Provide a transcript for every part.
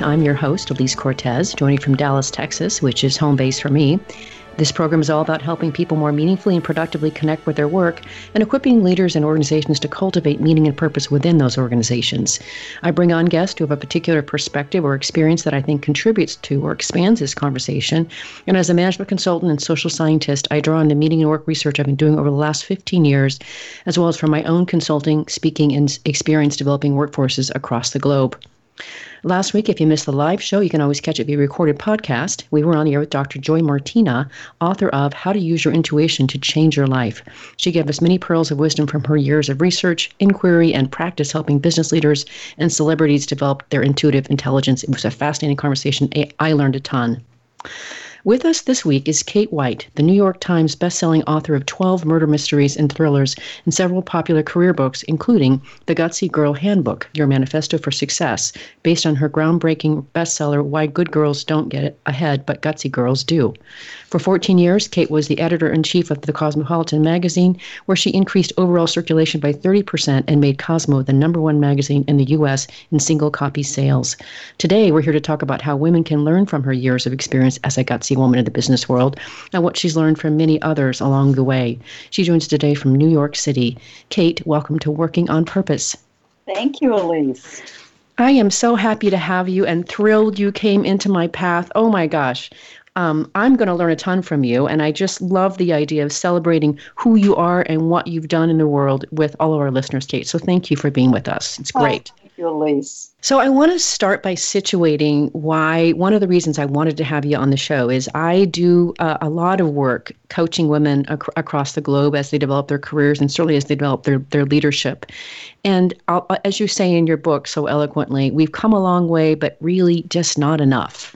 I'm your host, Alise Cortez, joining from Dallas, Texas, which is home base for me. This program is all about helping people more meaningfully and productively connect with their work and equipping leaders and organizations to cultivate meaning and purpose within those organizations. I bring on guests who have a particular perspective or experience that I think contributes to or expands this conversation. And as a management consultant and social scientist, I draw on the meaning and work research I've been doing over the last 15 years, as well as from my own consulting, speaking, and experience developing workforces across the globe. Last week, if you missed the live show, you can always catch it via recorded podcast. We were on the air with Dr. Joy Martina, author of How to Use Your Intuition to Change Your Life. She gave us many pearls of wisdom from her years of research, inquiry, and practice helping business leaders and celebrities develop their intuitive intelligence. It was a fascinating conversation. I learned a ton. With us this week is Kate White, the New York Times bestselling author of 12 murder mysteries and thrillers and several popular career books, including The Gutsy Girl Handbook, Your Manifesto for Success, based on her groundbreaking bestseller Why Good Girls Don't Get Ahead But Gutsy Girls Do. For 14 years, Kate was the editor in chief of the Cosmopolitan magazine, where she increased overall circulation by 30% and made Cosmo the number one magazine in the U.S. in single copy sales. Today, we're here to talk about how women can learn from her years of experience as a gutsy woman in the business world and what she's learned from many others along the way. She joins today from New York City. Kate, welcome to Working on Purpose. Thank you, Alise. I am so happy to have you and thrilled you came into my path. Oh my gosh um, I'm going to learn a ton from you. And I just love the idea of celebrating who you are and what you've done in the world with all of our listeners, Kate. So thank you for being with us. It's great. Oh, So I want to start by situating why one of the reasons I wanted to have you on the show is I do uh, a lot of work coaching women ac- across the globe as they develop their careers and certainly as they develop their, their leadership. And I'll, as you say in your book so eloquently, we've come a long way, but really just not enough.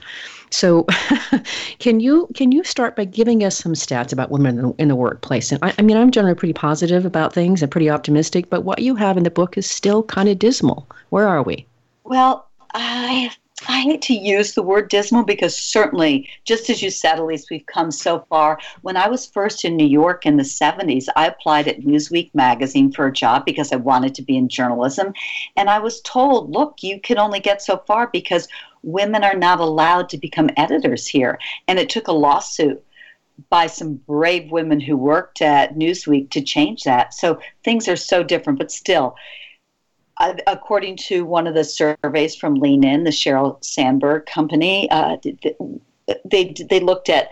So, can you can you start by giving us some stats about women in the, in the workplace? And I, I, mean, I'm generally pretty positive about things and pretty optimistic, but what you have in the book is still kind of dismal. Where are we? Well, I I hate to use the word dismal because certainly, just as you said, Alise, we've come so far. When I was first in New York in the 70s, I applied at Newsweek magazine for a job because I wanted to be in journalism. And I was told, look, you can only get so far because women are not allowed to become editors here. And it took a lawsuit by some brave women who worked at Newsweek to change that. So things are so different, but still, uh, according to one of the surveys from Lean In, the Sheryl Sandberg company, uh, they they looked at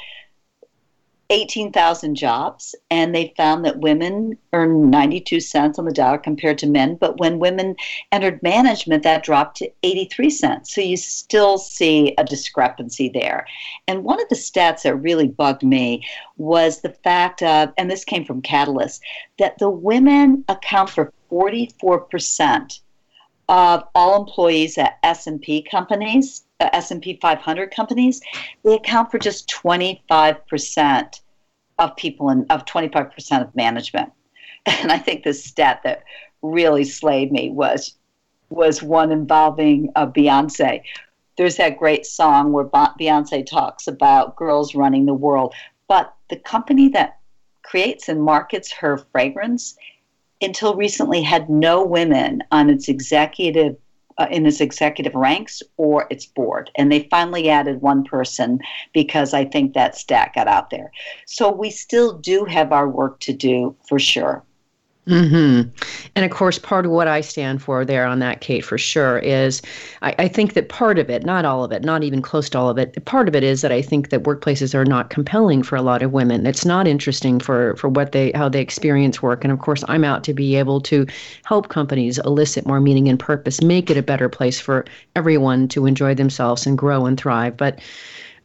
18,000 jobs, and they found that women earn 92 cents on the dollar compared to men. But when women entered management, that dropped to 83 cents. So you still see a discrepancy there. And one of the stats that really bugged me was the fact of, and this came from Catalyst, that the women account for 44% of all employees at S&P companies S&P 500 companies, they account for just 25% of people and of 25% of management. And I think the stat that really slayed me was was one involving uh, Beyonce. There's that great song where Beyonce talks about girls running the world, but the company that creates and markets her fragrance until recently had no women on its executive uh, in its executive ranks or its board. And they finally added one person because I think that stat got out there. So we still do have our work to do for sure. Mm-hmm. And of course, part of what I stand for there on that, Kate, for sure, is I, I, think that part of it, not all of it, not even close to all of it, part of it is that I think that workplaces are not compelling for a lot of women. It's not interesting for for what they how they experience work. And of course, I'm out to be able to help companies elicit more meaning and purpose, make it a better place for everyone to enjoy themselves and grow and thrive. But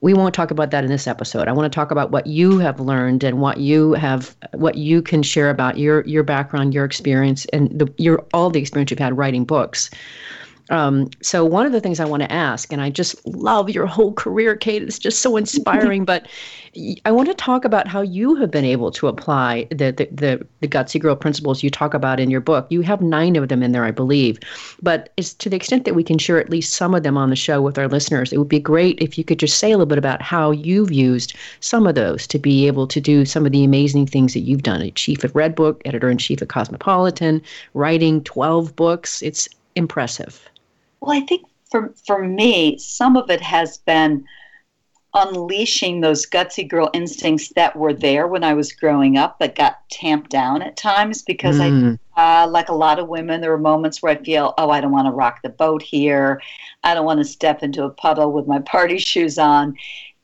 we won't talk about that in this episode. I want to talk about what you have learned and what you have, what you can share about your your background, your experience, and the, your all the experience you've had writing books. Um, so one of the things I want to ask, and I just love your whole career, Kate. It's just so inspiring. but I want to talk about how you have been able to apply the, the the the, gutsy girl principles you talk about in your book. You have nine of them in there, I believe. But it's to the extent that we can share at least some of them on the show with our listeners, it would be great if you could just say a little bit about how you've used some of those to be able to do some of the amazing things that you've done. A chief at Redbook, editor in chief at Cosmopolitan, writing twelve books. It's impressive. Well, I think for for me, some of it has been unleashing those gutsy girl instincts that were there when I was growing up, but got tamped down at times because mm. I, uh, like a lot of women, there were moments where I feel, oh, I don't want to rock the boat here. I don't want to step into a puddle with my party shoes on.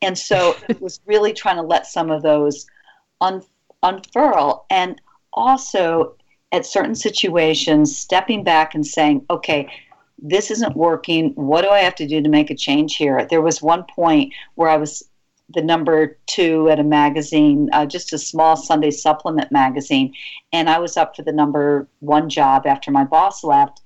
And so it was really trying to let some of those un- unfurl. And also, at certain situations, stepping back and saying, okay, this isn't working. What do I have to do to make a change here? There was one point where I was the number two at a magazine, uh, just a small Sunday supplement magazine, and I was up for the number one job after my boss left.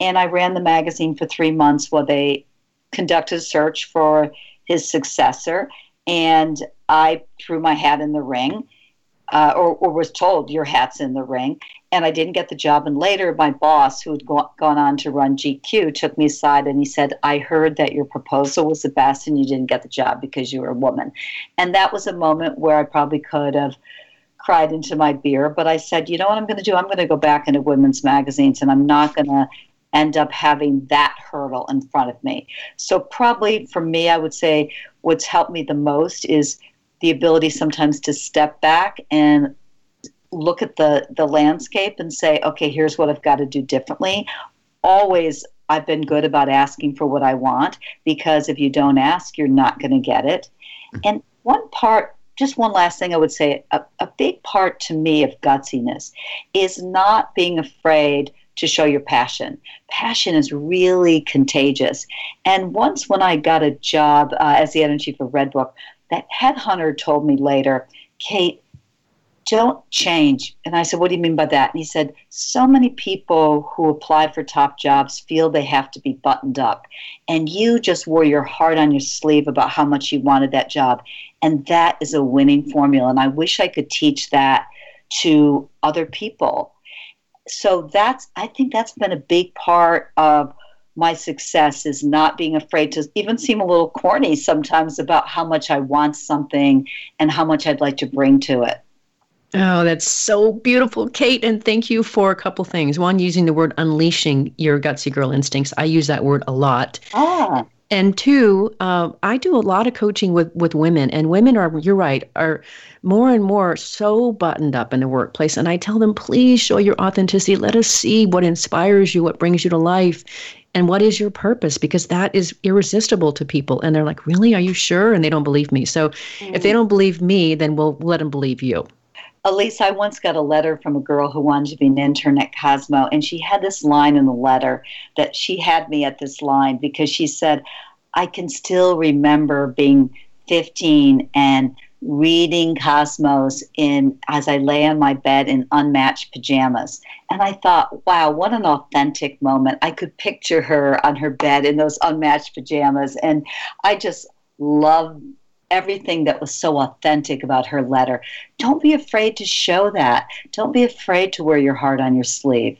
And I ran the magazine for three months while they conducted a search for his successor. And I threw my hat in the ring, uh, or, or was told, Your hat's in the ring and I didn't get the job. And later, my boss, who had go- gone on to run GQ, took me aside and he said, I heard that your proposal was the best and you didn't get the job because you were a woman. And that was a moment where I probably could have cried into my beer. But I said, you know what I'm going to do? I'm going to go back into women's magazines and I'm not going to end up having that hurdle in front of me. So, probably for me, I would say what's helped me the most is the ability sometimes to step back and look at the the landscape and say, okay, here's what I've got to do differently. Always I've been good about asking for what I want because if you don't ask, you're not going to get it. Mm-hmm. And one part, just one last thing I would say, a, a big part to me of gutsiness is not being afraid to show your passion. Passion is really contagious. And once when I got a job uh, as the editor in chief of Redbook, that headhunter told me later, Kate, don't change. And I said, What do you mean by that? And he said, So many people who apply for top jobs feel they have to be buttoned up. And you just wore your heart on your sleeve about how much you wanted that job. And that is a winning formula. And I wish I could teach that to other people. So that's, I think that's been a big part of my success is not being afraid to even seem a little corny sometimes about how much I want something and how much I'd like to bring to it. Oh, that's so beautiful, Kate. And thank you for a couple things. One, using the word unleashing your gutsy girl instincts. I use that word a lot. Ah. And two, uh, I do a lot of coaching with, with women, and women are, you're right, are more and more so buttoned up in the workplace. And I tell them, please show your authenticity. Let us see what inspires you, what brings you to life, and what is your purpose, because that is irresistible to people. And they're like, really? Are you sure? And they don't believe me. So mm. if they mm. don't believe me, then we'll let them believe you. Alise, I once got a letter from a girl who wanted to be an intern at Cosmo, and she had this line in the letter that she had me at this line because she said, I can still remember being 15 and reading Cosmos in as I lay on my bed in unmatched pajamas. And I thought, wow, what an authentic moment. I could picture her on her bed in those unmatched pajamas. And I just love everything that was so authentic about her letter. Don't be afraid to show that. Don't be afraid to wear your heart on your sleeve.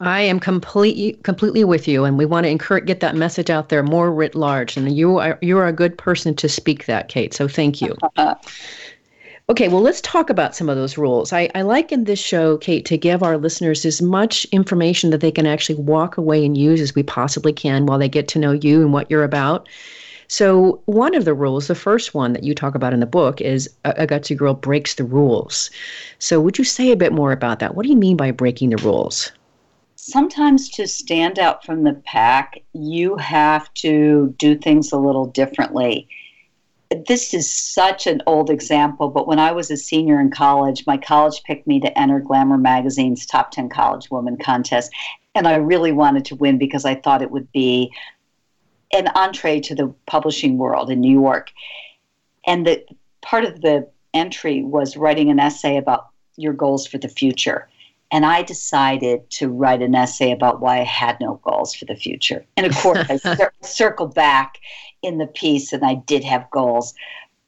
I am completely completely with you, and we want to encourage get that message out there more writ large. And you are you are a good person to speak that, Kate. So thank you. okay, well, let's talk about some of those rules. I, I like in this show, Kate, to give our listeners as much information that they can actually walk away and use as we possibly can while they get to know you and what you're about. So, one of the rules, the first one that you talk about in the book, is a, a gutsy girl breaks the rules. So, would you say a bit more about that? What do you mean by breaking the rules? Sometimes to stand out from the pack, you have to do things a little differently. This is such an old example, but when I was a senior in college, my college picked me to enter Glamour Magazine's Top 10 College Woman contest. And I really wanted to win because I thought it would be an entree to the publishing world in New York. And the part of the entry was writing an essay about your goals for the future. And I decided to write an essay about why I had no goals for the future. And of course, I cir- circled back in the piece and I did have goals.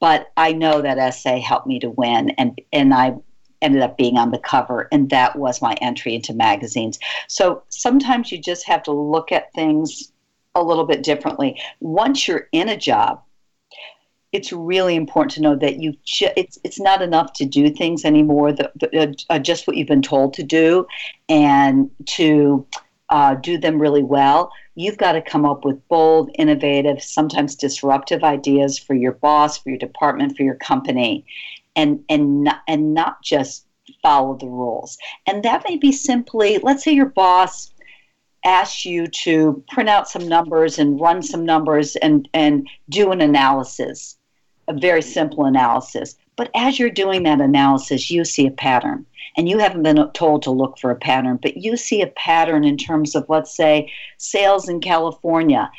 But I know that essay helped me to win, and, and I ended up being on the cover, and that was my entry into magazines. So sometimes you just have to look at things a little bit differently. Once you're in a job, it's really important to know that you ju- it's it's not enough to do things anymore that uh, uh, just what you've been told to do and to uh, do them really well you've got to come up with bold innovative sometimes disruptive ideas for your boss for your department for your company and and not, and not just follow the rules and that may be simply let's say your boss asks you to print out some numbers and run some numbers and and do an analysis a very simple analysis. But as you're doing that analysis, you see a pattern. And you haven't been told to look for a pattern, but you see a pattern in terms of, let's say, sales in California.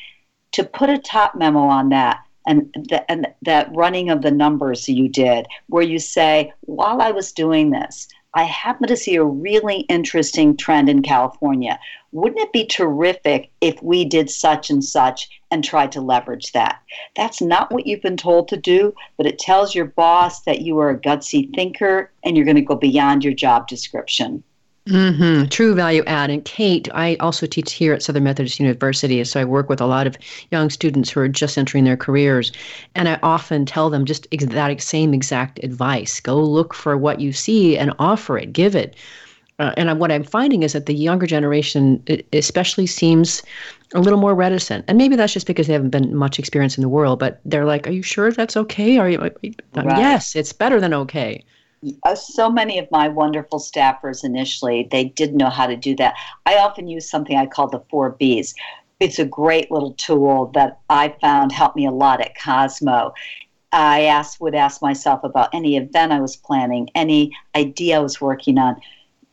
To put a top memo on that, and, and that running of the numbers you did, where you say, while I was doing this, I happen to see a really interesting trend in California. Wouldn't it be terrific if we did such and such and tried to leverage that? That's not what you've been told to do, but it tells your boss that you are a gutsy thinker and you're going to go beyond your job description. Mm-hmm. True value add. And Kate, I also teach here at Southern Methodist University. So I work with a lot of young students who are just entering their careers. And I often tell them just that same exact advice go look for what you see and offer it, give it. Uh, and what I'm finding is that the younger generation, especially, seems a little more reticent. And maybe that's just because they haven't been much experience in the world. But they're like, "Are you sure that's okay? Are you?" Right. Yes, it's better than okay. Uh, so many of my wonderful staffers initially they didn't know how to do that. I often use something i call the four b's. It's a great little tool that i found helped me a lot at cosmo. I asked would ask myself about any event i was planning any idea i was working on.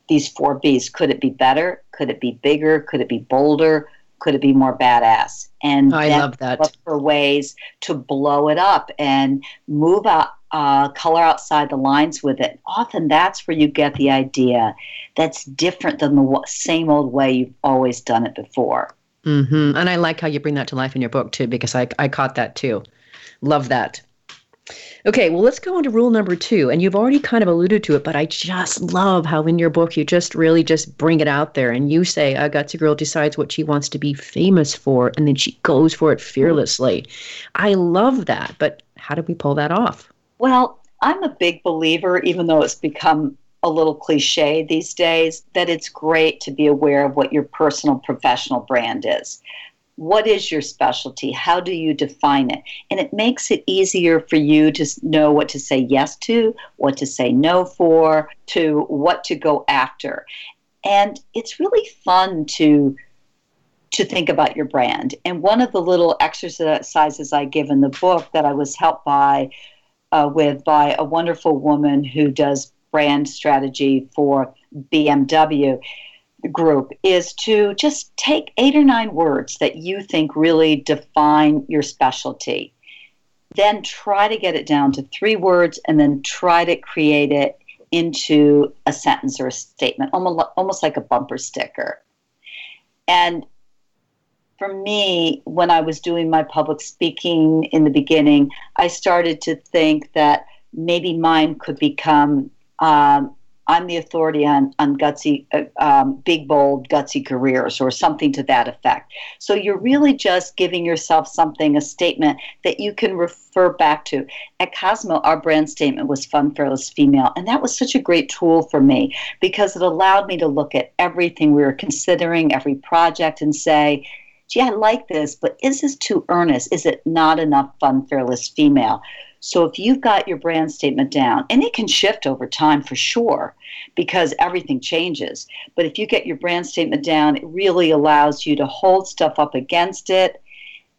These four b's could it be better? Could it be bigger? Could it be bolder could it be more badass and i love that look for ways to blow it up and move out uh, color outside the lines with it. Often that's where you get the idea that's different than the same old way you've always done it before. Mm-hmm. And I like how you bring that to life in your book too, because I, I caught that too. Love that. Okay, well, let's go on to rule number two. And you've already kind of alluded to it, but I just love how in your book you just really just bring it out there and you say a gutsy girl decides what she wants to be famous for and then she goes for it fearlessly. I love that, but how do we pull that off? Well, I'm a big believer, even though it's become a little cliche these days, that it's great to be aware of what your personal professional brand is. What is your specialty? How do you define it? And it makes it easier for you to know what to say yes to, what to say no for, to what to go after. And it's really fun to to think about your brand. And one of the little exercises I give in the book that I was helped by uh, with by a wonderful woman who does brand strategy for BMW group is to just take eight or nine words that you think really define your specialty. Then try to get it down to three words and then try to create it into a sentence or a statement, almost, like a bumper sticker. And for me, when I was doing my public speaking in the beginning, I started to think that maybe mine could become um, I'm the authority on, on gutsy, uh, um, big, bold, gutsy careers, or something to that effect. So you're really just giving yourself something, a statement that you can refer back to. At Cosmo, our brand statement was fun, fearless, female. And that was such a great tool for me because it allowed me to look at everything we were considering, every project, and say, gee, I like this, but is this too earnest? Is it not enough fun, fearless female? So if you've got your brand statement down, and it can shift over time for sure because everything changes, but if you get your brand statement down, it really allows you to hold stuff up against it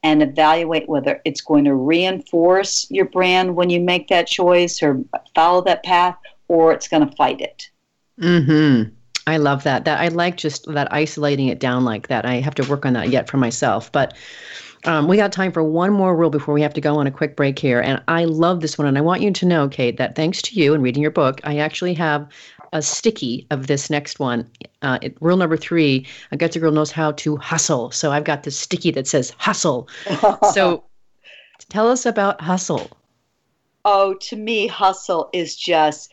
and evaluate whether it's going to reinforce your brand when you make that choice or follow that path or it's going to fight it. Mhm. I love that. That I like just that isolating it down like that. I have to work on that yet for myself. But um, we got time for one more rule before we have to go on a quick break here. And I love this one. And I want you to know, Kate, that thanks to you and reading your book, I actually have a sticky of this next one. Uh, it, rule number three: a gutsy girl knows how to hustle. So I've got this sticky that says hustle. so tell us about hustle. Oh, to me, hustle is just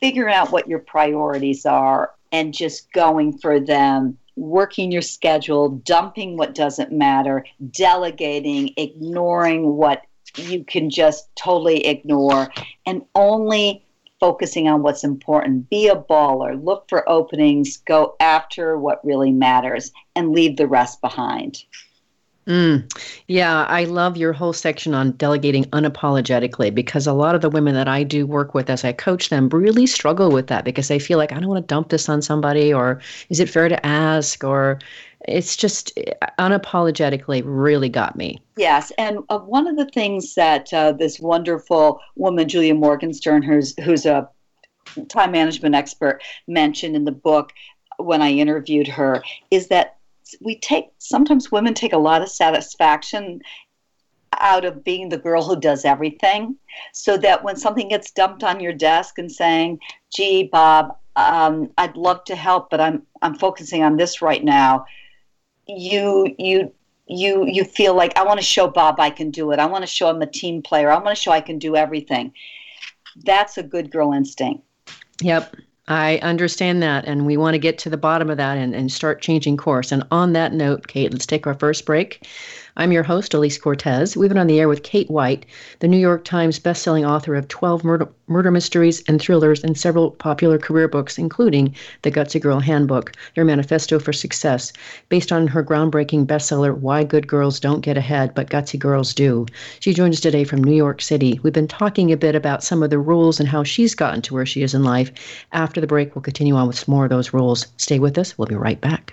figuring out what your priorities are and just going for them working your schedule, dumping what doesn't matter, delegating, ignoring what you can just totally ignore, and only focusing on what's important. Be a baller, look for openings, go after what really matters, and leave the rest behind. Mm, yeah, I love your whole section on delegating unapologetically because a lot of the women that I do work with as I coach them really struggle with that because they feel like I don't want to dump this on somebody or is it fair to ask or it's just unapologetically really got me. Yes, and uh, one of the things that uh, this wonderful woman Julie Morgenstern who's who's a time management expert mentioned in the book when I interviewed her is that we take sometimes women take a lot of satisfaction out of being the girl who does everything. So that when something gets dumped on your desk and saying gee bob um, i'd love to help but i'm i'm focusing on this right now you you you you feel like i want to show bob i can do it. I want to show him a team player. I want to show i can do everything. That's a good girl instinct. Yep I understand that, and we want to get to the bottom of that and, and start changing course. And on that note, Kate, let's take our first break. I'm your host, Alise Cortez. We've been on the air with Kate White, the New York Times bestselling author of 12 murder, murder mysteries and thrillers and several popular career books, including The Gutsy Girl Handbook, Your Manifesto for Success, based on her groundbreaking bestseller, Why Good Girls Don't Get Ahead, But Gutsy Girls Do. She joins us today from New York City. We've been talking a bit about some of the rules and how she's gotten to where she is in life. After the break, we'll continue on with some more of those rules. Stay with us. We'll be right back.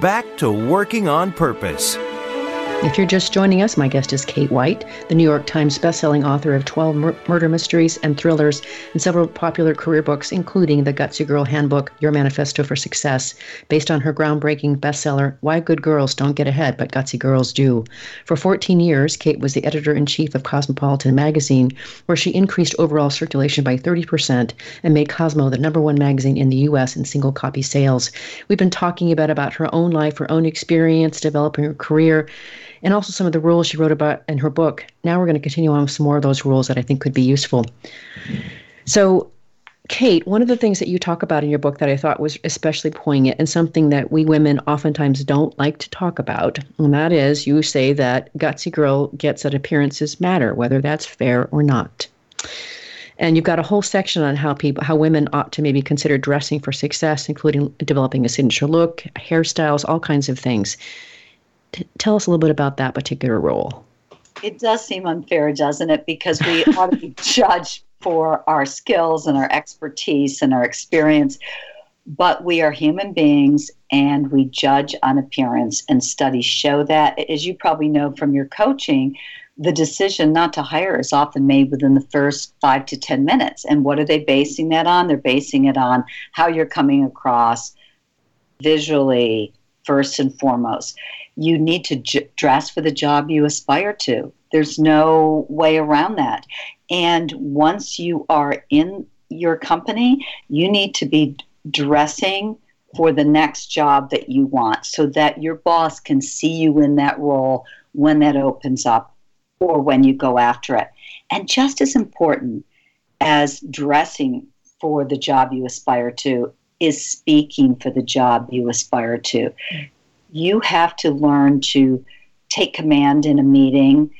back to Working on Purpose. If you're just joining us, my guest is Kate White, the New York Times bestselling author of 12 mur- murder mysteries and thrillers and several popular career books, including The Gutsy Girl Handbook, Your Manifesto for Success, based on her groundbreaking bestseller, Why Good Girls Don't Get Ahead, But Gutsy Girls Do. For 14 years, Kate was the editor in chief of Cosmopolitan magazine, where she increased overall circulation by 30% and made Cosmo the number one magazine in the U.S. in single copy sales. We've been talking about, about her own life, her own experience, developing her career and also some of the rules she wrote about in her book. Now we're going to continue on with some more of those rules that I think could be useful. So, Kate, one of the things that you talk about in your book that I thought was especially poignant and something that we women oftentimes don't like to talk about, and that is you say that gutsy girl gets that appearances matter, whether that's fair or not. And you've got a whole section on how people, how women ought to maybe consider dressing for success, including developing a signature look, hairstyles, all kinds of things. T- tell us a little bit about that particular role. It does seem unfair, doesn't it? Because we ought to be judged for our skills and our expertise and our experience. But we are human beings and we judge on appearance, and studies show that. As you probably know from your coaching, the decision not to hire is often made within the first five to 10 minutes. And what are they basing that on? They're basing it on how you're coming across visually, first and foremost you need to j- dress for the job you aspire to. There's no way around that. And once you are in your company, you need to be dressing for the next job that you want so that your boss can see you in that role when that opens up or when you go after it. And just as important as dressing for the job you aspire to is speaking for the job you aspire to you have to learn to take command in a meeting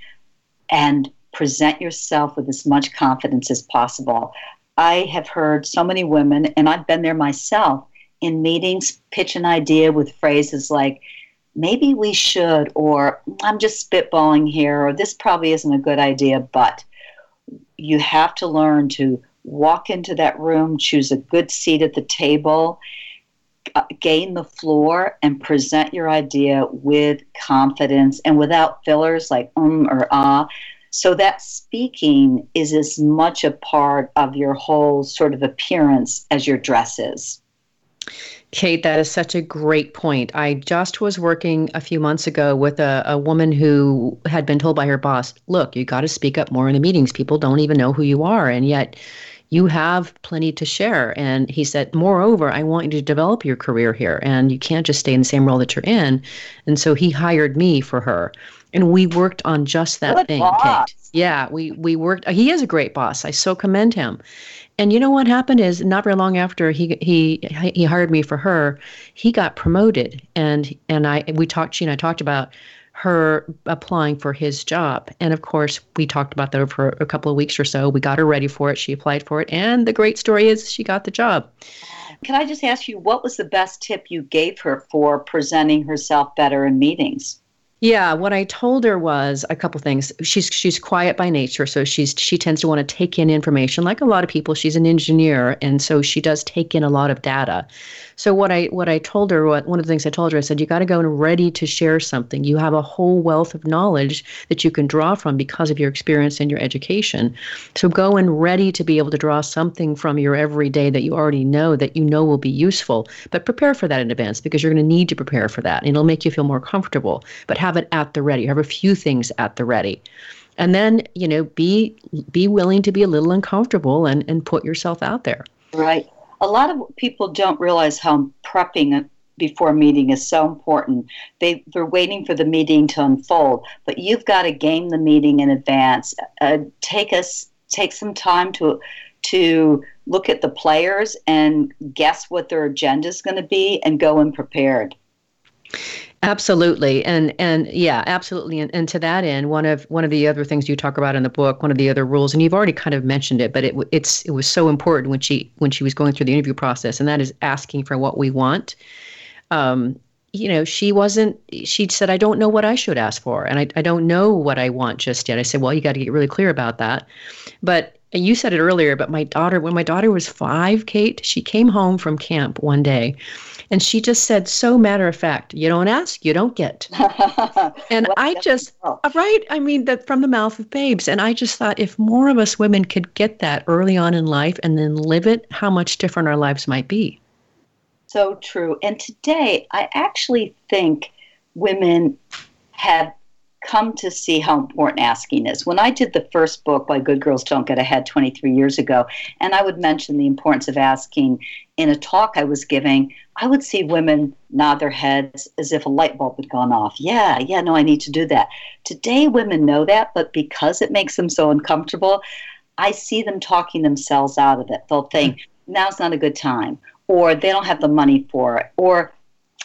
and present yourself with as much confidence as possible. I have heard so many women, and I've been there myself in meetings, pitch an idea with phrases like, maybe we should, or I'm just spitballing here, or this probably isn't a good idea, but you have to learn to walk into that room, choose a good seat at the table, uh, gain the floor, and present your idea with confidence and without fillers like um or ah. So that speaking is as much a part of your whole sort of appearance as your dress is. Kate, that is such a great point. I just was working a few months ago with a, a woman who had been told by her boss, look, you got to speak up more in the meetings. People don't even know who you are. And yet, you have plenty to share. And he said, Moreover, I want you to develop your career here, and you can't just stay in the same role that you're in. And so he hired me for her. And we worked on just that Good thing, boss. Kate. Yeah, we we worked. He is a great boss. I so commend him. And you know what happened is not very long after he he he hired me for her, he got promoted, and and I we talked. She and I talked about her applying for his job, and of course we talked about that for a couple of weeks or so. We got her ready for it. She applied for it, and the great story is she got the job. Can I just ask you, what was the best tip you gave her for presenting herself better in meetings? Yeah, what I told her was a couple things. She's she's quiet by nature, so she's she tends to want to take in information like a lot of people. She's an engineer, and so she does take in a lot of data. So what I what I told her, what one of the things I told her, I said, you got to go and ready to share something. You have a whole wealth of knowledge that you can draw from because of your experience and your education. So go and ready to be able to draw something from your everyday that you already know that you know will be useful. But prepare for that in advance because you're going to need to prepare for that, and it'll make you feel more comfortable. But have it at the ready. Have a few things at the ready and then you know be be willing to be a little uncomfortable and and put yourself out there Right. A lot of people don't realize how prepping before meeting is so important. They they're waiting for the meeting to unfold, but you've got to game the meeting in advance. Uh, take us take some time to to look at the players and guess what their agenda is going to be and go in prepared. Absolutely, and and yeah, absolutely. And, and to that end, one of one of the other things you talk about in the book, one of the other rules, and you've already kind of mentioned it, but it it's it was so important when she when she was going through the interview process, and that is asking for what we want. Um, you know, she wasn't. She said, "I don't know what I should ask for, and I I don't know what I want just yet." I said, "Well, you got to get really clear about that." But you said it earlier, but my daughter, when my daughter was five, Kate, she came home from camp one day and she just said, so matter of fact, you don't ask, you don't get. And Well, I just, well. Uh, right? I mean, that from the mouth of babes. And I just thought if more of us women could get that early on in life and then live it, how much different our lives might be. So true. And today, I actually think women have come to see how important asking is. When I did the first book, Why Good Girls Don't Get Ahead, 23 years ago, and I would mention the importance of asking in a talk I was giving, I would see women nod their heads as if a light bulb had gone off. Yeah, yeah, no, I need to do that. Today, women know that, but because it makes them so uncomfortable, I see them talking themselves out of it. They'll think, mm. now's not a good time, or they don't have the money for it, or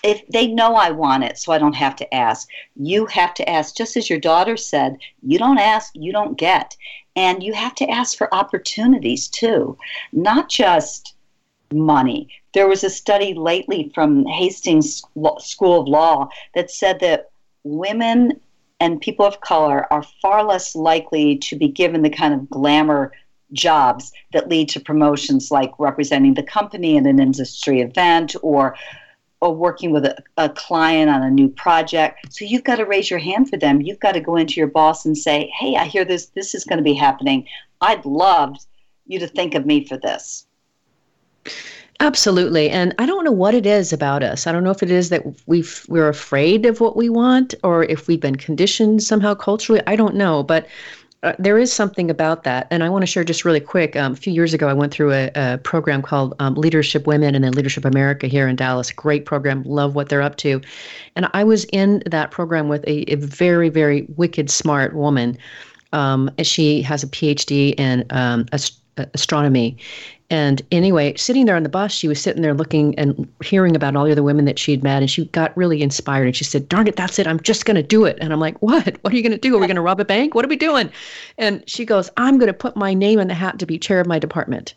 if they know I want it, so I don't have to ask. You have to ask, just as your daughter said, you don't ask, you don't get. And you have to ask for opportunities too, not just money. There was a study lately from Hastings School of Law that said that women and people of color are far less likely to be given the kind of glamour jobs that lead to promotions like representing the company in an industry event or or working with a, a client on a new project. So you've got to raise your hand for them. You've got to go into your boss and say, "Hey, I hear this this is going to be happening. I'd love you to think of me for this." Absolutely. And I don't know what it is about us. I don't know if it is that we've we're afraid of what we want or if we've been conditioned somehow culturally. I don't know, but uh, there is something about that. And I want to share just really quick. Um, a few years ago, I went through a, a program called um, Leadership Women and then Leadership America here in Dallas. Great program. Love what they're up to. And I was in that program with a, a very, very wicked smart woman. Um, she has a PhD in um, ast- astronomy And anyway, sitting there on the bus, she was sitting there looking and hearing about all the other women that she had met, and she got really inspired. And she said, Darn it, that's it. I'm just going to do it. And I'm like, What? What are you going to do? Are we going to rob a bank? What are we doing? And she goes, I'm going to put my name in the hat to be chair of my department.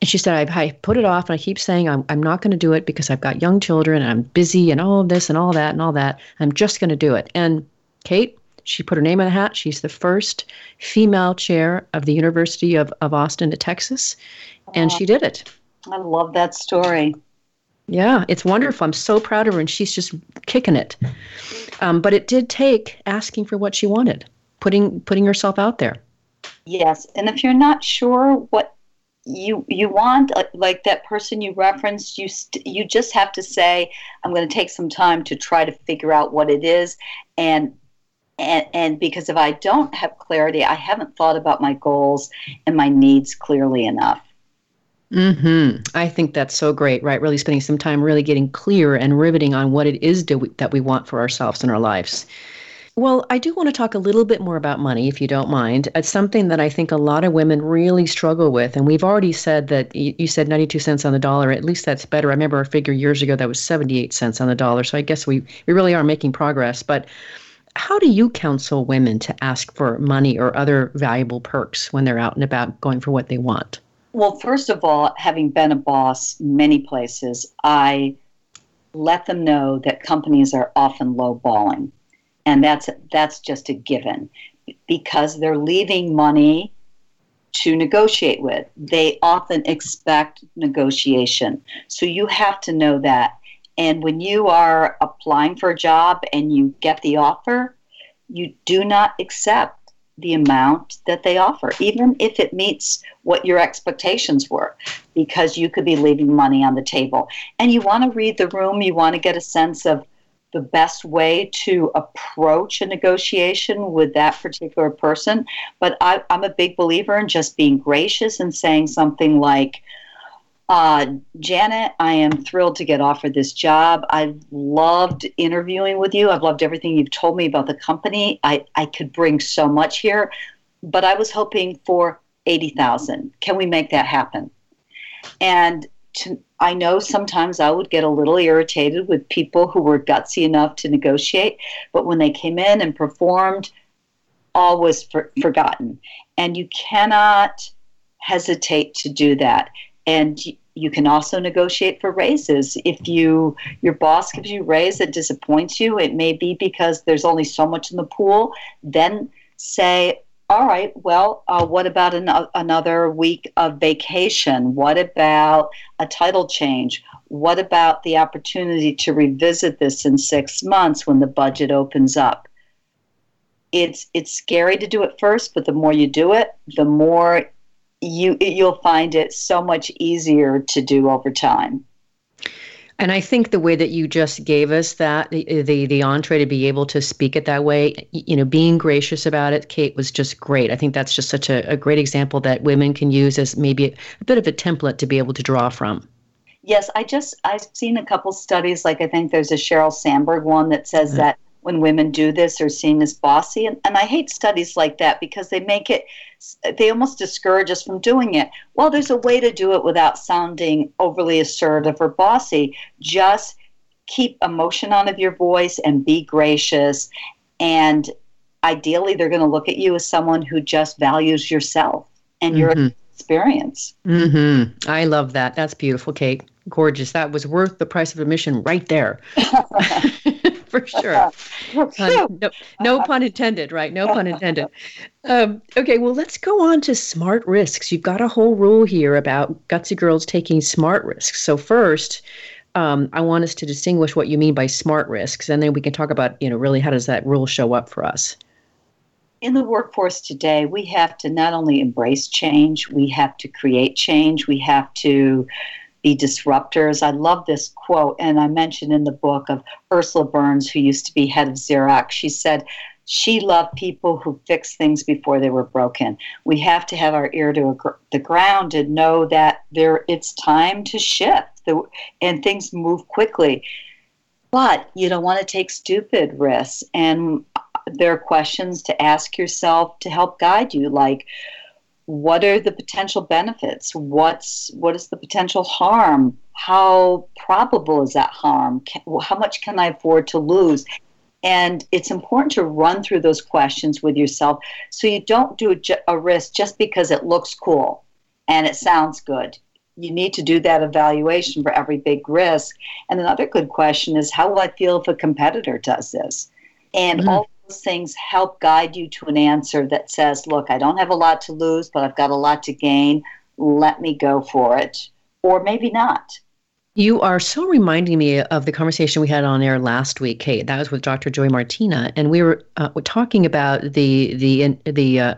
And she said, I, I put it off and I keep saying I'm, I'm not going to do it because I've got young children and I'm busy and all of this and all that and all that. I'm just going to do it. And Kate, she put her name in the hat. She's the first female chair of the University of, of Austin, Texas. And she did it. I love that story. Yeah, it's wonderful. I'm so proud of her, and she's just kicking it. Um, but it did take asking for what she wanted, putting putting herself out there. Yes, and if you're not sure what you you want uh, like that person you referenced you st- you just have to say i'm going to take some time to try to figure out what it is and and and because if i don't have clarity i haven't thought about my goals and my needs clearly enough hmm I think that's so great, right? Really spending some time really getting clear and riveting on what it is we, that we want for ourselves in our lives. Well, I do want to talk a little bit more about money, if you don't mind. It's something that I think a lot of women really struggle with. And we've already said that you said 92 cents on the dollar. At least that's better. I remember a figure years ago that was 78 cents on the dollar. So I guess we, we really are making progress. But how do you counsel women to ask for money or other valuable perks when they're out and about going for what they want? Well, first of all, having been a boss many places, I let them know that companies are often lowballing and that's that's just a given because they're leaving money to negotiate with. They often expect negotiation. So you have to know that. And when you are applying for a job and you get the offer, you do not accept the amount that they offer, even if it meets what your expectations were, because you could be leaving money on the table. And you want to read the room, you want to get a sense of the best way to approach a negotiation with that particular person. But I, am a big believer in just being gracious and saying something like, uh, Janet, I am thrilled to get offered this job. I've loved interviewing with you. I've loved everything you've told me about the company. I, I could bring so much here, but I was hoping for 80,000. Can we make that happen? And to, I know sometimes I would get a little irritated with people who were gutsy enough to negotiate, but when they came in and performed, all was for, forgotten. And you cannot hesitate to do that. And you can also negotiate for raises. If you your boss gives you a raise that disappoints you, it may be because there's only so much in the pool. Then say, all right, well, uh, what about an, uh, another week of vacation? What about a title change? What about the opportunity to revisit this in six months when the budget opens up? It's it's scary to do it first, but the more you do it, the more you you'll find it so much easier to do over time. And I think the way that you just gave us that the, the the entree to be able to speak it that way, you know, being gracious about it, Kate was just great. I think that's just such a, a great example that women can use as maybe a, a bit of a template to be able to draw from. Yes, I just I've seen a couple studies. Like I think there's a Sheryl Sandberg one that says mm-hmm. that when women do this are seen as bossy. And, and I hate studies like that because they make it, they almost discourage us from doing it. Well, there's a way to do it without sounding overly assertive or bossy. Just keep emotion out of your voice and be gracious. And ideally, they're going to look at you as someone who just values yourself and mm-hmm. your experience. Mm-hmm. I love that. That's beautiful, Kate. Gorgeous. That was worth the price of admission right there. for sure. no, no pun intended, right? No pun intended. Um, okay, well, let's go on to smart risks. You've got a whole rule here about gutsy girls taking smart risks. So, first, um, I want us to distinguish what you mean by smart risks, and then we can talk about, you know, really how does that rule show up for us? In the workforce today, we have to not only embrace change, we have to create change, we have to be disruptors. I love this quote, and I mentioned in the book of Ursula Burns, who used to be head of Xerox. She said, she loved people who fixed things before they were broken. We have to have our ear to the ground and know that there it's time to shift the, and things move quickly. But you don't want to take stupid risks. And uh, there are questions to ask yourself to help guide you, like what are the potential benefits? What's what is the potential harm? How probable is that harm? Can, how much can I afford to lose? And it's important to run through those questions with yourself so you don't do a, risk just because it looks cool and it sounds good. You need to do that evaluation for every big risk. And another good question is how will I feel if a competitor does this? And mm-hmm. all things help guide you to an answer that says, look, I don't have a lot to lose, but I've got a lot to gain. Let me go for it. Or maybe not. You are so reminding me of the conversation we had on air last week, Kate. That was with Dr. Joy Martina, and we were uh, talking about the the the uh,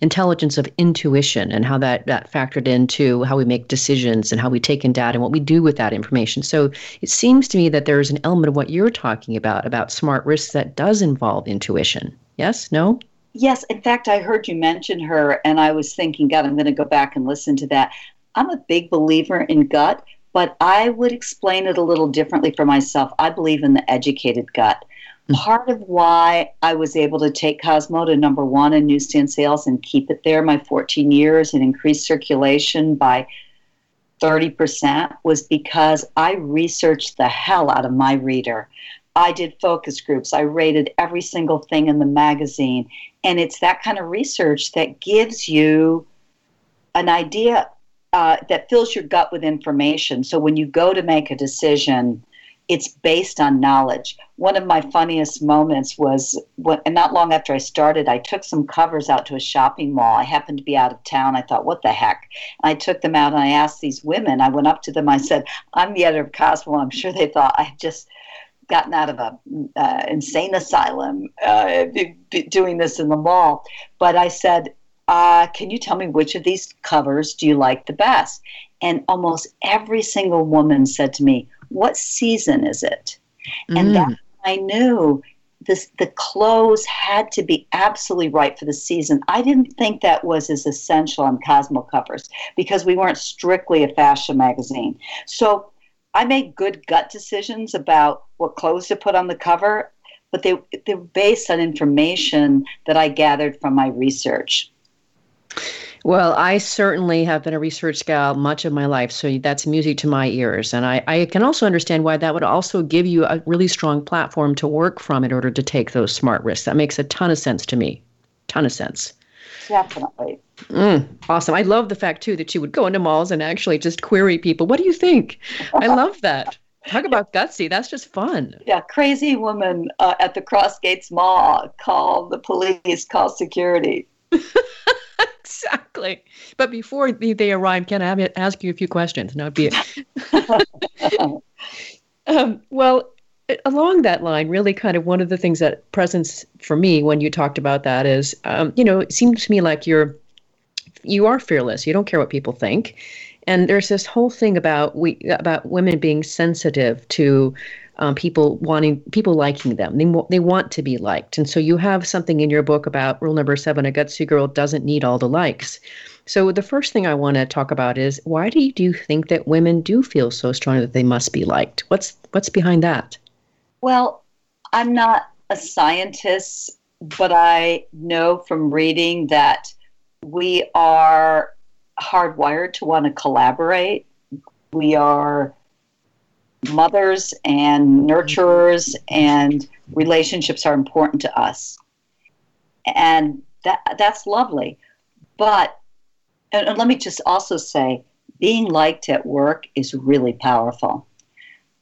intelligence of intuition and how that that factored into how we make decisions and how we take in data and what we do with that information. So it seems to me that there's an element of what you're talking about about smart risks that does involve intuition. Yes? No? Yes. In fact, I heard you mention her, and I was thinking, God, I'm going to go back and listen to that. I'm a big believer in gut but I would explain it a little differently for myself. I believe in the educated gut. Hmm. Part of why I was able to take Cosmo to number one in newsstand sales and keep it there my 14 years and increase circulation by 30% was because I researched the hell out of my reader. I did focus groups. I rated every single thing in the magazine. And it's that kind of research that gives you an idea uh, that fills your gut with information. So when you go to make a decision, it's based on knowledge. One of my funniest moments was and not long after I started, I took some covers out to a shopping mall. I happened to be out of town. I thought, what the heck? And I took them out and I asked these women, I went up to them, I said, I'm the editor of Cosmo. I'm sure they thought I just gotten out of a uh, insane asylum uh, doing this in the mall. But I said, uh, can you tell me which of these covers do you like the best? And almost every single woman said to me, What season is it? Mm. And that I knew this the clothes had to be absolutely right for the season. I didn't think that was as essential on Cosmo covers because we weren't strictly a fashion magazine. So I made good gut decisions about what clothes to put on the cover, but they they're based on information that I gathered from my research. Well, I certainly have been a research gal much of my life, so that's music to my ears. And I, I can also understand why that would also give you a really strong platform to work from in order to take those smart risks. That makes a ton of sense to me. Ton of sense. Definitely. Mm, awesome. I love the fact, too, that you would go into malls and actually just query people. What do you think? I love that. Talk about gutsy. That's just fun. Yeah, crazy woman uh, at the Crossgates Mall. Call the police, call security. exactly. But before they arrive, can I ask you a few questions? No, be um, well, along that line, really kind of one of the things that presence for me when you talked about that is, um, you know, it seems to me like you're you are fearless. You don't care what people think. And there's this whole thing about we about women being sensitive to um, people wanting people liking them. They they want to be liked, and so you have something in your book about rule number seven: a gutsy girl doesn't need all the likes. So the first thing I want to talk about is why do you, do you think that women do feel so strongly that they must be liked? What's what's behind that? Well, I'm not a scientist, but I know from reading that we are hardwired to want to collaborate. We are mothers and nurturers and relationships are important to us. And that that's lovely. But and, let me just also say being liked at work is really powerful.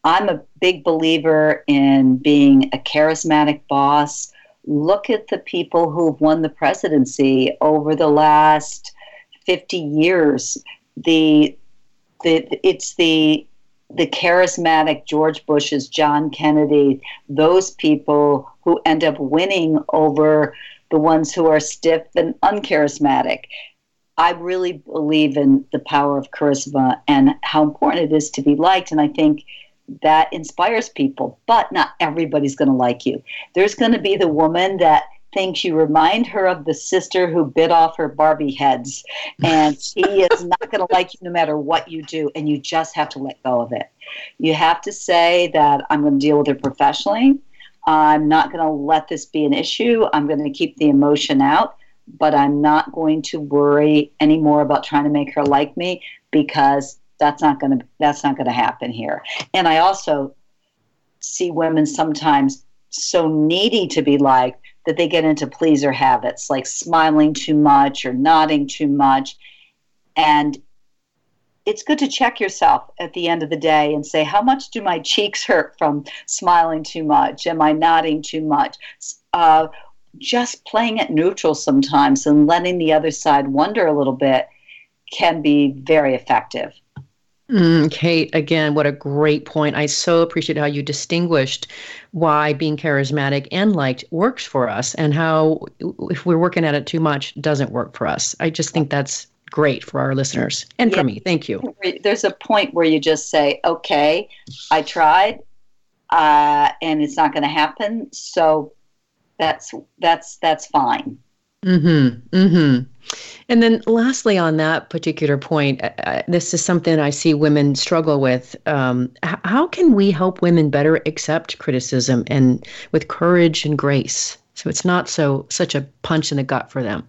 I'm a big believer in being a charismatic boss. Look at the people who've won the presidency over the last 50 years. The the it's the the charismatic George Bush's, John Kennedy, those people who end up winning over the ones who are stiff and uncharismatic. I really believe in the power of charisma and how important it is to be liked. And I think that inspires people, but not everybody's going to like you. There's going to be the woman that thinks you remind her of the sister who bit off her Barbie heads. And she is not going to like you no matter what you do. And you just have to let go of it. You have to say that I'm going to deal with it professionally. I'm not going to let this be an issue. I'm going to keep the emotion out. but I'm not going to worry anymore about trying to make her like me because that's not going to that's not going to happen here. And I also see women sometimes so needy to be liked that they get into pleaser habits like smiling too much or nodding too much and it's good to check yourself at the end of the day and say, how much do my cheeks hurt from smiling too much? Am I nodding too much? Uh, just playing it neutral sometimes and letting the other side wonder a little bit can be very effective. Mm, Kate, again, what a great point. I so appreciate how you distinguished why being charismatic and liked works for us and how, if we're working at it too much, doesn't work for us. I just think that's great for our listeners and yeah. for me. Thank you. There's a point where you just say, okay, I tried uh, and it's not going to happen. So that's, that's, that's fine. Mm-hmm. Mm-hmm. And then, lastly, on that particular point, uh, uh this is something I see women struggle with. Um, h- how can we help women better accept criticism and with courage and grace, so it's not so such a punch in the gut for them?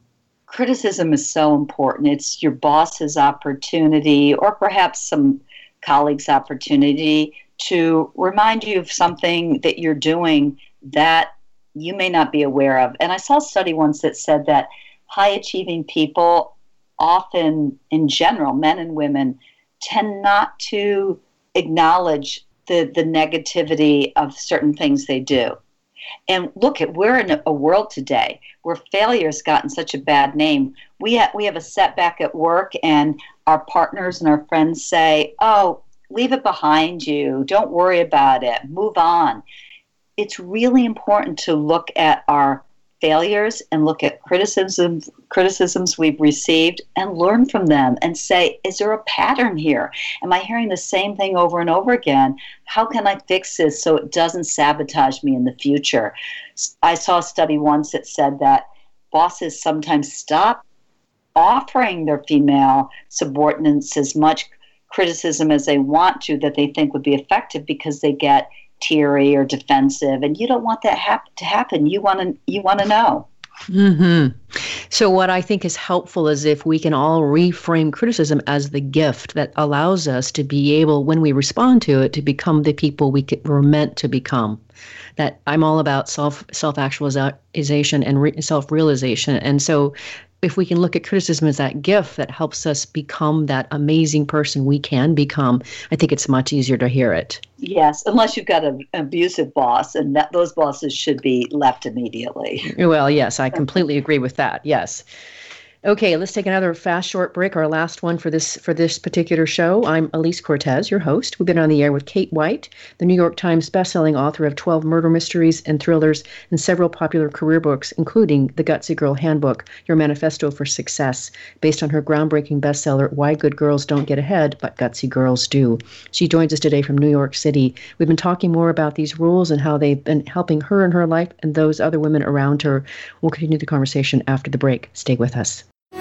criticism is so important. It's your boss's opportunity, or perhaps some colleagues' opportunity to remind you of something that you're doing that you may not be aware of. And I saw a study once that said that high achieving people often, in general, men and women, tend not to acknowledge the, the negativity of certain things they do. And look at we're in a world today where failure's gotten such a bad name. We have, we have a setback at work, and our partners and our friends say, "Oh, leave it behind you. Don't worry about it. Move on." It's really important to look at our failures and look at criticisms criticisms we've received and learn from them and say is there a pattern here? Am i hearing the same thing over and over again? How can i fix this so it doesn't sabotage me in the future? I saw a study once that said that bosses sometimes stop offering their female subordinates as much criticism as they want to that they think would be effective because they get teary or defensive and you don't want that hap- to happen. You want to you want to know. Hmm So, what I think is helpful is if we can all reframe criticism as the gift that allows us to be able, when we respond to it, to become the people we were meant to become. That I'm all about self self actualization and re- self realization, and so if we can look at criticism as that gift that helps us become that amazing person we can become, I think it's much easier to hear it. Yes, unless you've got an abusive boss, and that those bosses should be left immediately. Well, yes, I completely agree with that. Yes. Okay, let's take another fast short break, our last one for this for this particular show. I'm Alise Cortez, your host. We've been on the air with Kate White, the New York Times bestselling author of 12 murder mysteries and thrillers and several popular career books, including The Gutsy Girl Handbook, Your Manifesto for Success, based on her groundbreaking bestseller Why Good Girls Don't Get Ahead, but Gutsy Girls Do. She joins us today from New York City. We've been talking more about these rules and how they've been helping her in her life and those other women around her. We'll continue the conversation after the break. Stay with us.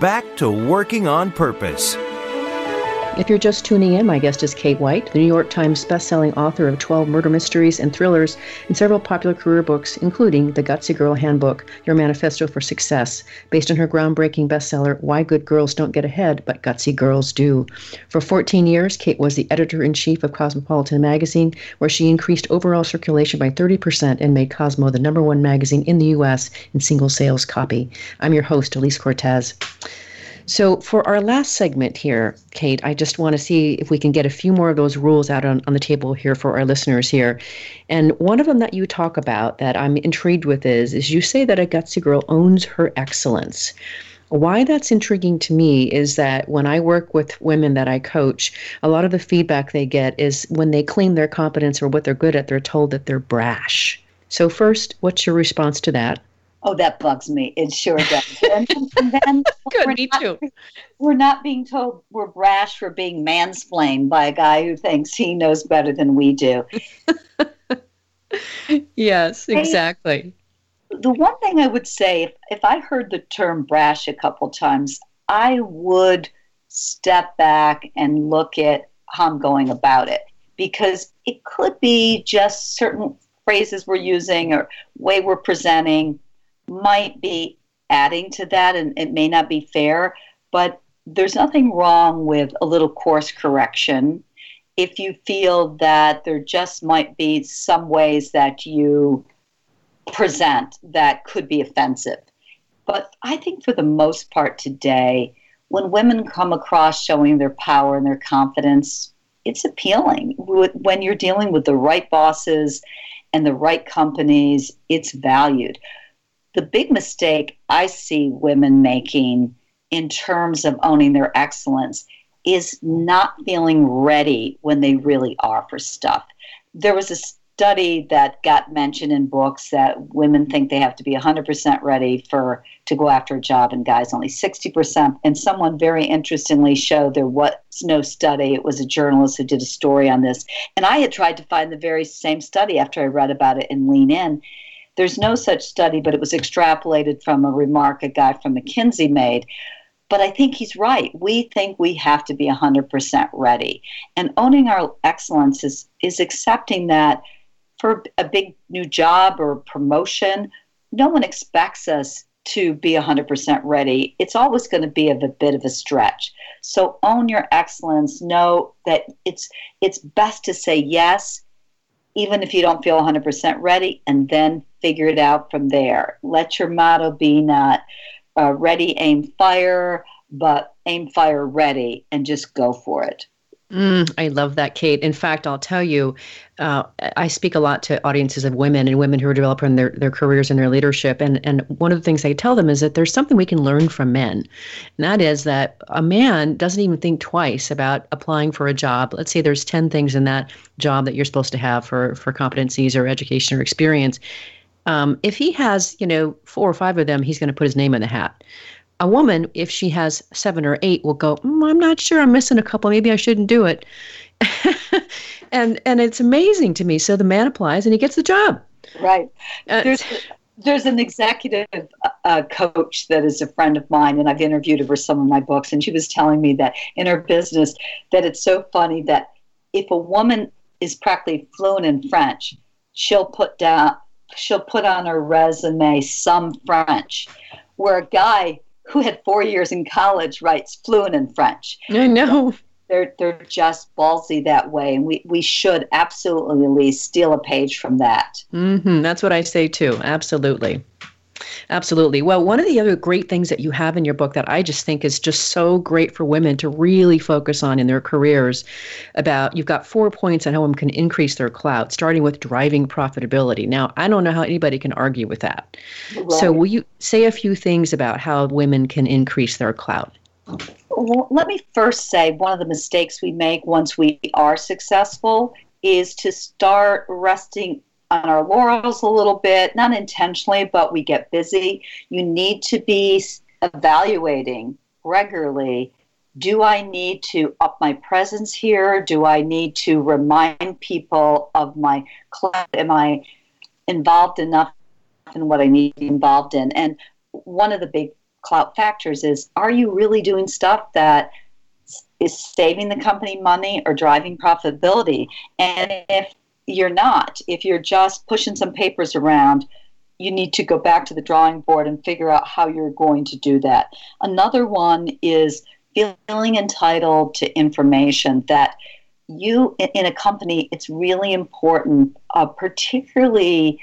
back to working on purpose. If you're just tuning in, my guest is Kate White, the New York Times bestselling author of 12 murder mysteries and thrillers and several popular career books, including The Gutsy Girl Handbook, Your Manifesto for Success, based on her groundbreaking bestseller, Why Good Girls Don't Get Ahead, But Gutsy Girls Do. For 14 years, Kate was the editor in chief of Cosmopolitan magazine, where she increased overall circulation by 30% and made Cosmo the number one magazine in the U.S. in single sales copy. I'm your host, Alise Cortez. So, for our last segment here, Kate, I just want to see if we can get a few more of those rules out on, on the table here for our listeners here. And one of them that you talk about that I'm intrigued with is, is you say that a gutsy girl owns her excellence. Why that's intriguing to me is that when I work with women that I coach, a lot of the feedback they get is when they claim their competence or what they're good at, they're told that they're brash. So, first, what's your response to that? Oh, that bugs me. It sure does. and, and then Good, me not, too. We're not being told we're brash for being mansplained by a guy who thinks he knows better than we do. yes, exactly the one thing I would say, if, if I heard the term brash a couple times, I would step back and look at how I'm going about it because it could be just certain phrases we're using or way we're presenting might be adding to that and it may not be fair, but there's nothing wrong with a little course correction if you feel that there just might be some ways that you present that could be offensive. But I think for the most part today, when women come across showing their power and their confidence, it's appealing. When you're dealing with the right bosses and the right companies, it's valued. The big mistake I see women making in terms of owning their excellence is not feeling ready when they really are for stuff. There was a study that got mentioned in books that women think they have to be 100% ready for to go after a job and guys only 60% and someone very interestingly showed there was no study. It was a journalist who did a story on this. And i had tried to find the very same study after i read about it in lean in there's no such study but it was extrapolated from a remark a guy from mckinsey made but I think he's right. We think we have to be 100% ready. And owning our excellence is, is accepting that for a big new job or promotion, no one expects us to be 100% ready. It's always going to be of a bit of a stretch. So own your excellence. Know that it's it's best to say yes even if you don't feel 100% ready and then figure it out from there. Let your motto be not uh, ready, aim, fire, but aim, fire, ready, and just go for it. Mm, I love that, Kate. In fact, I'll tell you, uh, I speak a lot to audiences of women and women who are developing their, their careers and their leadership. And, and one of the things I tell them is that there's something we can learn from men. And that is that a man doesn't even think twice about applying for a job. Let's say there's 10 things in that job that you're supposed to have for, for competencies or education or experience. Um, if he has, you know, four or five of them, he's going to put his name in the hat a woman, if she has seven or eight, will go, mm, I'm not sure, I'm missing a couple, maybe I shouldn't do it. and and it's amazing to me. So the man applies and he gets the job. Right. Uh, there's there's an executive uh, coach that is a friend of mine, and I've interviewed her for some of my books, and she was telling me that in her business that it's so funny that if a woman is practically fluent in French, she'll put down she'll put on her resume some French, where a guy who had four years in college writes fluent in French. I know. They're, they're just ballsy that way. And we, we should absolutely at least steal a page from that. Mm-hmm. That's what I say too. Absolutely. Absolutely. Well, one of the other great things that you have in your book that I just think is just so great for women to really focus on in their careers about you've got four points on how women can increase their clout, starting with driving profitability. Now, I don't know how anybody can argue with that. Right. So, will you say a few things about how women can increase their clout? Well, let me first say one of the mistakes we make once we are successful is to start resting on our laurels a little bit, not intentionally, but we get busy. You need to be evaluating regularly do I need to up my presence here? Do I need to remind people of my club? Am I involved enough in what I need to be involved in? And one of the big clout factors is are you really doing stuff that is saving the company money or driving profitability? And if you're not. If you're just pushing some papers around, you need to go back to the drawing board and figure out how you're going to do that. Another one is feeling entitled to information that you in a company it's really important uh, particularly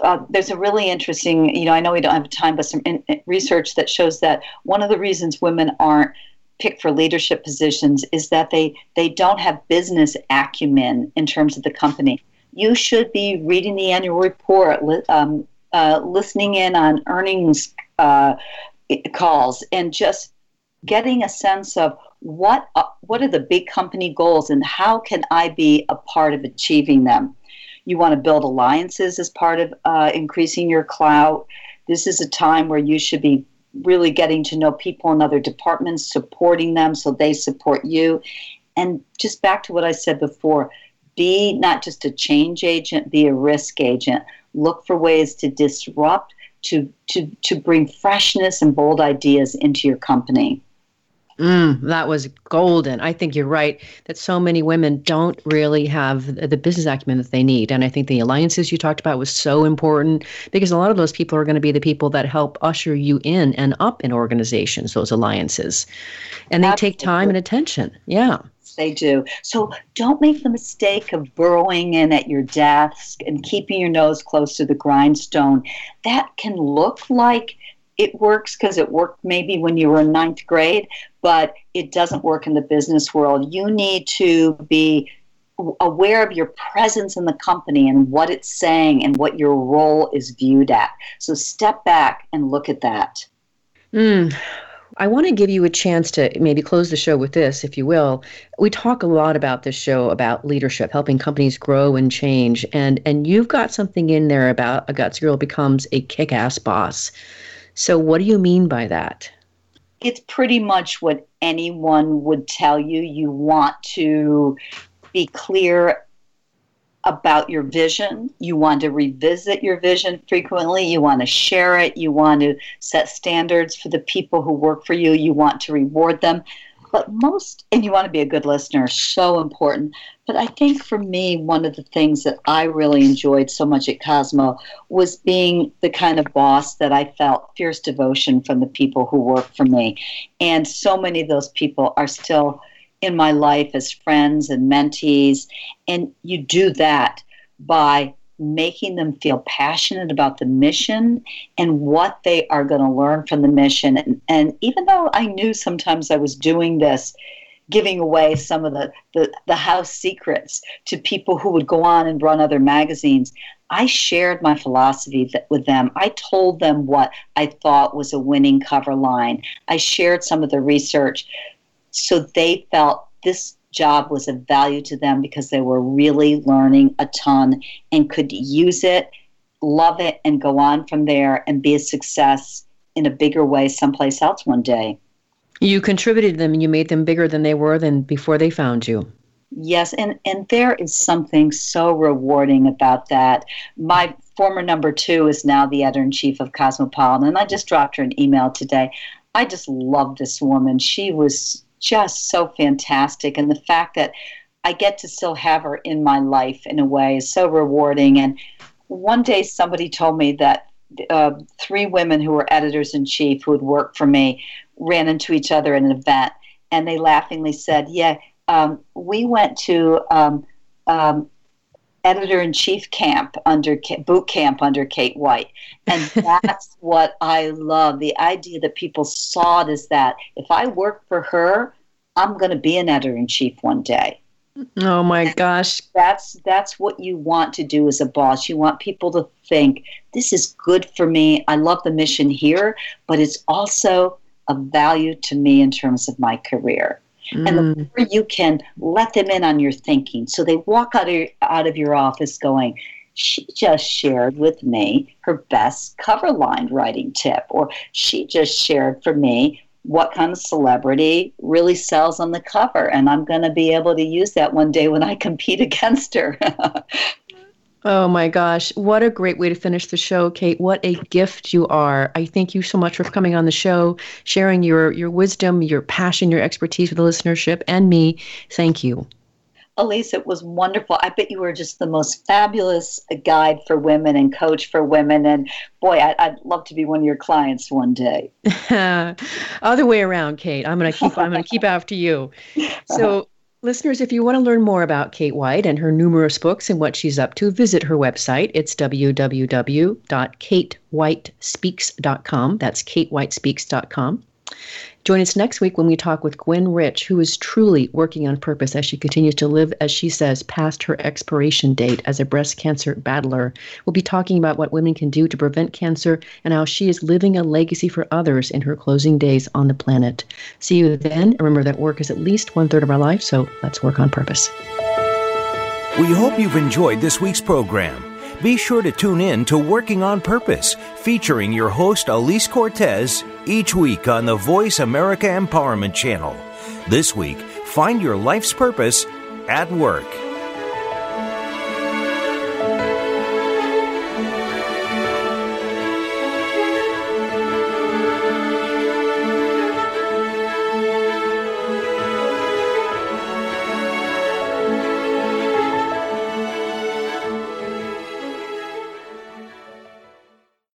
uh, there's a really interesting, you know, I know we don't have time, but some in, research that shows that one of the reasons women aren't picked for leadership positions is that they they don't have business acumen in terms of the company. You should be reading the annual report, um, uh, listening in on earnings uh, calls, and just getting a sense of what uh, what are the big company goals and how can I be a part of achieving them. You want to build alliances as part of uh, increasing your clout. This is a time where you should be really getting to know people in other departments, supporting them so they support you. And just back to what I said before be not just a change agent, be a risk agent. Look for ways to disrupt, to, to, to bring freshness and bold ideas into your company. Mm, that was golden. I think you're right that so many women don't really have the business acumen that they need. And I think the alliances you talked about was so important because a lot of those people are going to be the people that help usher you in and up in organizations, those alliances. And they Absolutely. take time and attention. Yeah. They do. So don't make the mistake of burrowing in at your desk and keeping your nose close to the grindstone. That can look like it works because it worked maybe when you were in ninth grade, but it doesn't work in the business world. You need to be aware of your presence in the company and what it's saying and what your role is viewed at. So step back and look at that. Mm. I want to give you a chance to maybe close the show with this, if you will. We talk a lot about this show about leadership, helping companies grow and change, and and you've got something in there about a guts girl becomes a kick-ass boss. So, what do you mean by that? It's pretty much what anyone would tell you. You want to be clear about your vision. You want to revisit your vision frequently. You want to share it. You want to set standards for the people who work for you. You want to reward them. But most, and you want to be a good listener, so important. But I think for me, one of the things that I really enjoyed so much at Cosmo was being the kind of boss that I felt fierce devotion from the people who work for me. And so many of those people are still in my life as friends and mentees. And you do that by making them feel passionate about the mission and what they are going to learn from the mission. And, and even though I knew sometimes I was doing this, giving away some of the, the, the house secrets to people who would go on and run other magazines. I shared my philosophy with them. I told them what I thought was a winning cover line. I shared some of the research so they felt this job was of value to them because they were really learning a ton and could use it, love it, and go on from there and be a success in a bigger way someplace else one day. You contributed to them and you made them bigger than they were than before they found you. Yes, and, and there is something so rewarding about that. My former number two is now the editor in chief of Cosmopolitan, and I just dropped her an email today. I just love this woman. She was just so fantastic, and the fact that I get to still have her in my life in a way is so rewarding. And one day somebody told me that uh, three women who were editors in chief who had worked for me ran into each other at an event, and they laughingly said, "Yeah, um, we went to." Um, um, editor in chief camp under boot camp under Kate White. And that's what I love the idea that people saw it as that if I work for her, I'm going to be an editor in chief one day. Oh my gosh. That's that's what you want to do as a boss. You want people to think this is good for me. I love the mission here, but it's also of value to me in terms of my career. Mm. And the mm. more you can let them in on your thinking, so they walk out of out of your office going, she just shared with me her best cover line writing tip, or she just shared for me what kind of celebrity really sells on the cover. And I'm going to be able to use that one day when I compete against her. Oh my gosh, what a great way to finish the show, Kate. What a gift you are. I thank you so much for coming on the show, sharing your your wisdom, your passion, your expertise with the listenership and me. Thank you. Alise, it was wonderful. I bet you were just the most fabulous guide for women and coach for women. And boy, I, would love to be one of your clients one day. Other way around, Kate. I'm gonna keep. I'm gonna keep after you. So Listeners, if you want to learn more about Kate White and her numerous books and what she's up to, visit her website. It's www.katewhitespeaks.com. That's katewhitespeaks.com. Join us next week when we talk with Gwen Rich, who is truly working on purpose as she continues to live, as she says, past her expiration date as a breast cancer battler. We'll be talking about what women can do to prevent cancer and how she is living a legacy for others in her closing days on the planet. See you then. Remember that work is at least one third of our life, so let's work on purpose. We hope you've enjoyed this week's program. Be sure to tune in to Working on Purpose, featuring your host Alise Cortez each week on the Voice America Empowerment Channel. This week, find your life's purpose at work.